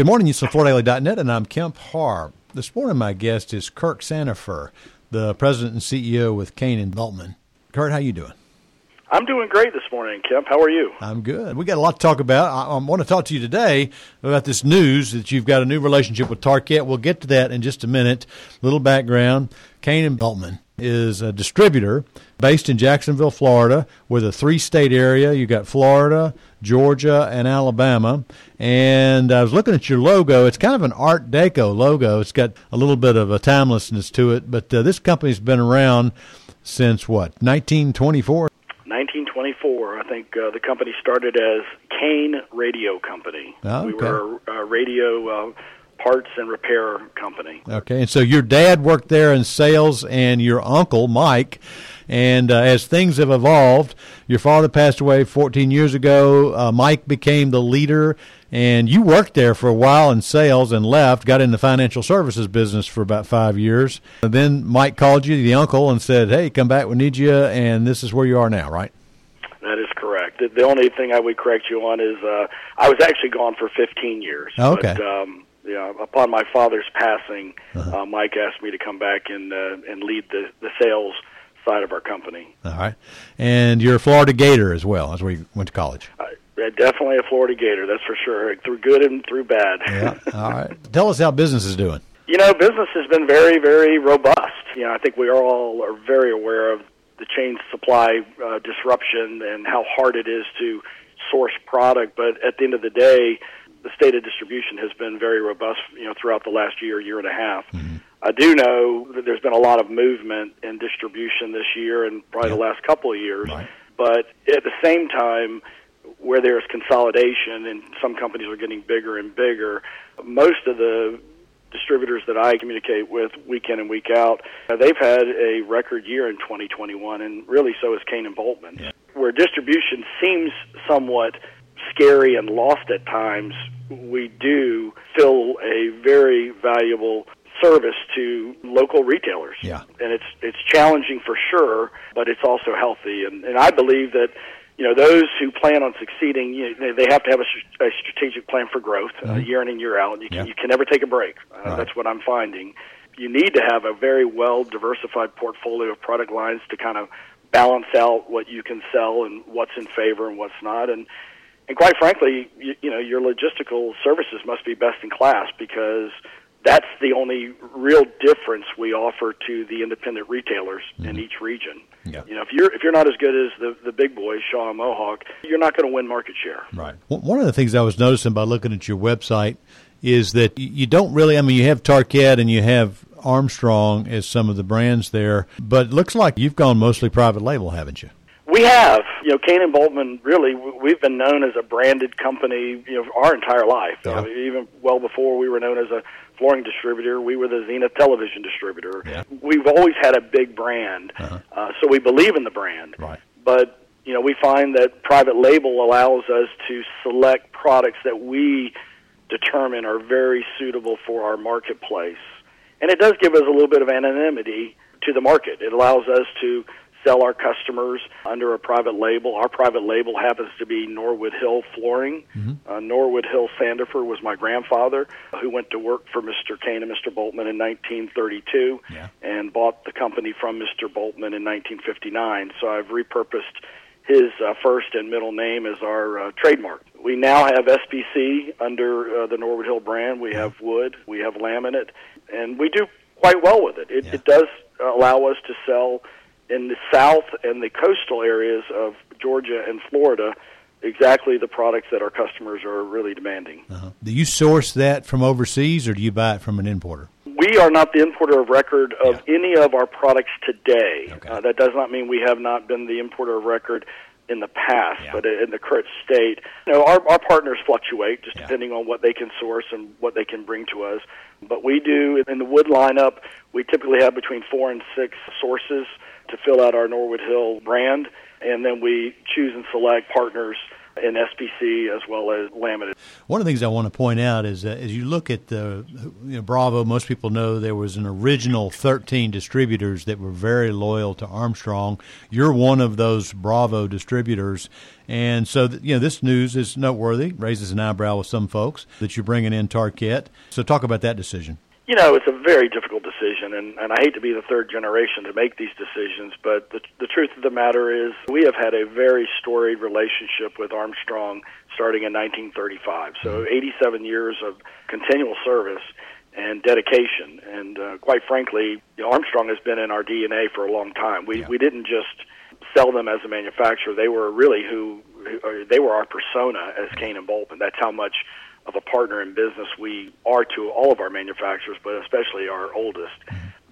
Good morning, you FloorDaily.net, and I'm Kemp Harr. This morning, my guest is Kirk Sandifer, the president and CEO with Cain and Bultman. Kirk, how you doing? I'm doing great this morning, Kemp. How are you? I'm good. We got a lot to talk about. I, I, want to talk to you today about this news that you've got a new relationship with Tarkett. We'll get to that in just a minute. Little background: Cain and Bultman is a distributor based in Jacksonville, Florida, with a three-state area. You got Florida, Georgia, and Alabama. And I was looking at your logo. It's kind of an Art Deco logo. It's got a little bit of a timelessness to it. But uh, this company's been around since what 1924 1924. I think uh, the company started as Cain Radio Company. Oh, okay. We were a, a radio uh, parts and repair company. Okay, and so your dad worked there in sales, and your uncle Mike. And uh, as things have evolved, your father passed away 14 years ago. Uh, Mike became the leader, and you worked there for a while in sales and left, got in the financial services business for about five years. And then Mike called you, the uncle, and said, Hey, come back, we need you, and this is where you are now, right? That is correct. The only thing I would correct you on is uh, I was actually gone for 15 years. Okay. But, um, yeah, upon my father's passing, uh-huh. uh, Mike asked me to come back and uh, and lead the the sales side of our company. All right, and you're a Florida Gator as well. That's where you went to college. Uh, definitely a Florida Gator, that's for sure. Through good and through bad. yeah. All right. Tell us how business is doing. You know, business has been very, very robust. You know, I think we are all are very aware of the chain supply uh, disruption and how hard it is to source product. But at the end of the day, the state of distribution has been very robust, you know, throughout the last year, year and a half. Mm-hmm. I do know that there's been a lot of movement in distribution this year and probably the last couple of years. Right. But at the same time, where there's consolidation and some companies are getting bigger and bigger, most of the distributors that I communicate with week in and week out, uh, they've had a record year in 2021, and really so is Cain and Bultman. Yeah. Where distribution seems somewhat scary and lost at times, we do fill a very valuable service to local retailers. Yeah. And it's it's challenging for sure, but it's also healthy. And, and I believe that you know those who plan on succeeding, you know, they have to have a, a strategic plan for growth, mm-hmm. uh, year in and year out. You can, yeah. you can never take a break. Uh, right. That's what I'm finding. You need to have a very well diversified portfolio of product lines to kind of balance out what you can sell and what's in favor and what's not. And and quite frankly, you, you know, your logistical services must be best in class because that's the only real difference we offer to the independent retailers mm-hmm. in each region. Yeah. You know, if you're if you're not as good as the the big boys, Shaw and Mohawk, you're not going to win market share. Right. One of the things I was noticing by looking at your website is that you don't really. I mean, you have Tarkett and you have Armstrong as some of the brands there, but it looks like you've gone mostly private label, haven't you? We have, you know, Cain and Bultman. Really, we've been known as a branded company, you know, our entire life. Yeah. Even well before we were known as a flooring distributor, we were the Zenith television distributor. Yeah. We've always had a big brand, uh-huh. uh, so we believe in the brand. Right. But you know, we find that private label allows us to select products that we determine are very suitable for our marketplace, and it does give us a little bit of anonymity to the market. It allows us to sell our customers under a private label. Our private label happens to be Norwood Hill Flooring. Mm-hmm. Uh, Norwood Hill Sandifer was my grandfather, who went to work for Mr. Cain and Mr. Bultman in 1932 yeah. and bought the company from Mr. Bultman in 1959. So I've repurposed his uh, first and middle name as our uh, trademark. We now have SPC under uh, the Norwood Hill brand. We have wood, we have laminate, and we do quite well with it. It, Yeah. it does allow us to sell in the south and the coastal areas of Georgia and Florida exactly the products that our customers are really demanding. Uh-huh. Do you source that from overseas, or do you buy it from an importer? We are not the importer of record of any of our products today. Okay. Uh, that does not mean we have not been the importer of record in the past, Yeah. but in the current state, you know, our, our partners fluctuate just Yeah. depending on what they can source and what they can bring to us. But we do in the wood lineup. We typically have between four and six sources to fill out our Norwood Hill brand, and then we choose and select partners in SPC as well as laminate. One of the things I want to point out is that as you look at the you know, Bravo, most people know there was an original 13 distributors that were very loyal to Armstrong. You're one of those Bravo distributors. And so, you know, this news is noteworthy, raises an eyebrow with some folks that you're bringing in Tarkett. So, talk about that decision. You know, it's a very difficult decision, and, and I hate to be the third generation to make these decisions, but the, the truth of the matter is we have had a very storied relationship with Armstrong starting in 1935. So 87 years of continual service and dedication. And uh, quite frankly, you know, Armstrong has been in our DNA for a long time. We, yeah. we didn't just sell them as a manufacturer. They were really who, who they were our persona as Cain and Bultman. That's how much of a partner in business we are to all of our manufacturers, but especially our oldest.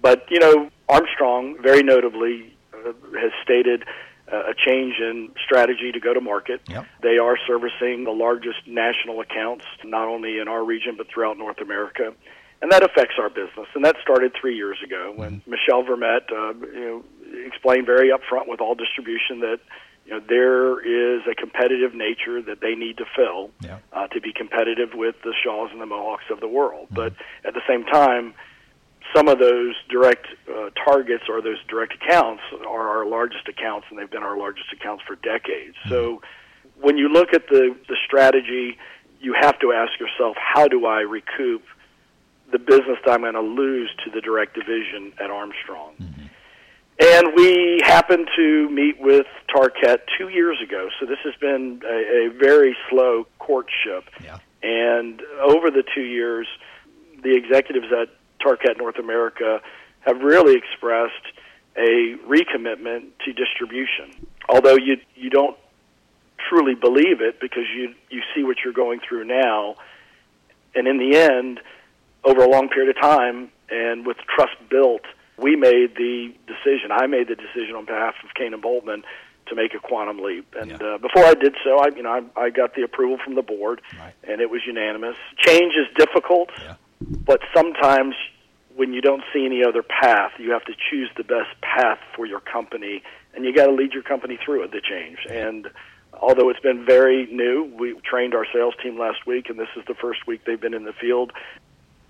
But you know, Armstrong very notably uh, has stated uh, a change in strategy to go to market. Yep. They are servicing the largest national accounts, not only in our region but throughout North America. And that affects our business, and that started three years ago when mm-hmm. Michel Vermette, uh, you know, explained very upfront with all distribution that you know, there is a competitive nature that they need to fill yeah. uh, to be competitive with the Shaws and the Mohawks of the world. Mm-hmm. But at the same time, some of those direct uh, targets or those direct accounts are our largest accounts, and they've been our largest accounts for decades. Mm-hmm. So when you look at the, the strategy, you have to ask yourself, how do I recoup the business that I'm going to lose to the direct division at Armstrong? Mm-hmm. And we happened to meet with Tarkett two years ago, so this has been a, a very slow courtship. Yeah. And over the two years, the executives at Tarkett North America have really expressed a recommitment to distribution. Although you you don't truly believe it because you you see what you're going through now, and in the end, over a long period of time, and with trust built we made the decision. I made the decision on behalf of Cain and Bultman to make a quantum leap. And yeah. uh, before I did so, I you know I, I got the approval from the board, right. and it was unanimous. Change is difficult, yeah. but sometimes when you don't see any other path, you have to choose the best path for your company, and you got to lead your company through it. The change and. Although it's been very new, we trained our sales team last week, and this is the first week they've been in the field.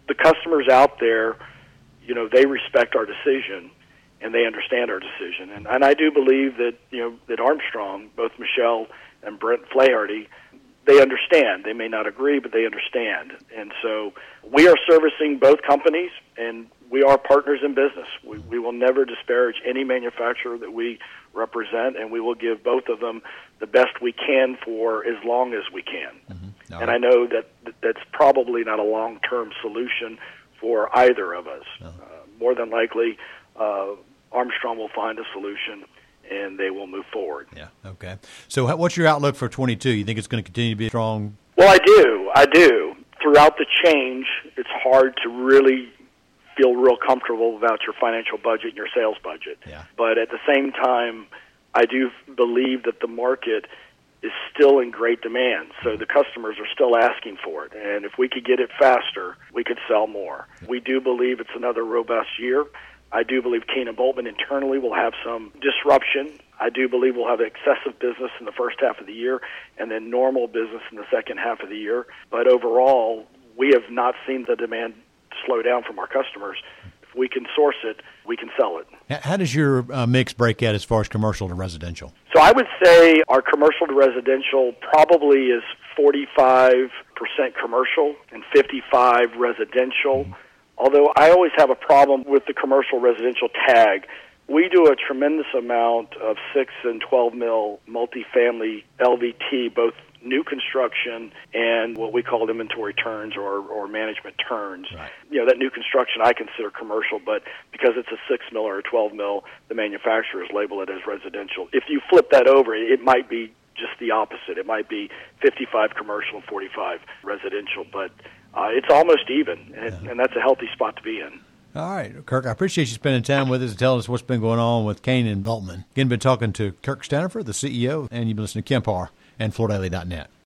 The customers out there you know they respect our decision and they understand our decision. And and I do believe that you know that Armstrong, both Michel and Brent Flaherty, they understand. They may not agree, but they understand. And so we are servicing both companies, and we are partners in business. We, we will never disparage any manufacturer that we represent, and we will give both of them the best we can for as long as we can. Mm-hmm. And I know that that's probably not a long-term solution for either of us. Uh, more than likely, uh, Armstrong will find a solution and they will move forward. Yeah. Okay. So, what's your outlook for 22? You think it's going to continue to be strong? Well, I do. I do. Throughout the change, it's hard to really feel real comfortable about your financial budget and your sales budget. Yeah. But at the same time, I do believe that the market is still in great demand. So the customers are still asking for it. And if we could get it faster, we could sell more. We do believe it's another robust year. I do believe and Bultman internally will have some disruption. I do believe we'll have excessive business in the first half of the year and then normal business in the second half of the year. But overall, we have not seen the demand slow down from our customers we can source it, we can sell it. How does your uh, mix break out as far as commercial to residential? So I would say our commercial to residential probably is 45% commercial and 55 residential. Mm-hmm. Although I always have a problem with the commercial residential tag. We do a tremendous amount of 6 and 12 mil multifamily LVT, both new construction and what we call inventory turns or, or management turns. Right. You know, that new construction I consider commercial, but because it's a 6 mil or a 12 mil, the manufacturers label it as residential. If you flip that over, it might be just the opposite. It might be 55 commercial and 45 residential, but uh, it's almost even, and, yeah. and that's a healthy spot to be in. All right, Kirk, I appreciate you spending time with us and telling us what's been going on with Cain and Bultman. Again, been talking to Kirk Sandifer, the CEO, and you've been listening to Kemp Harr and FloorDaily.net.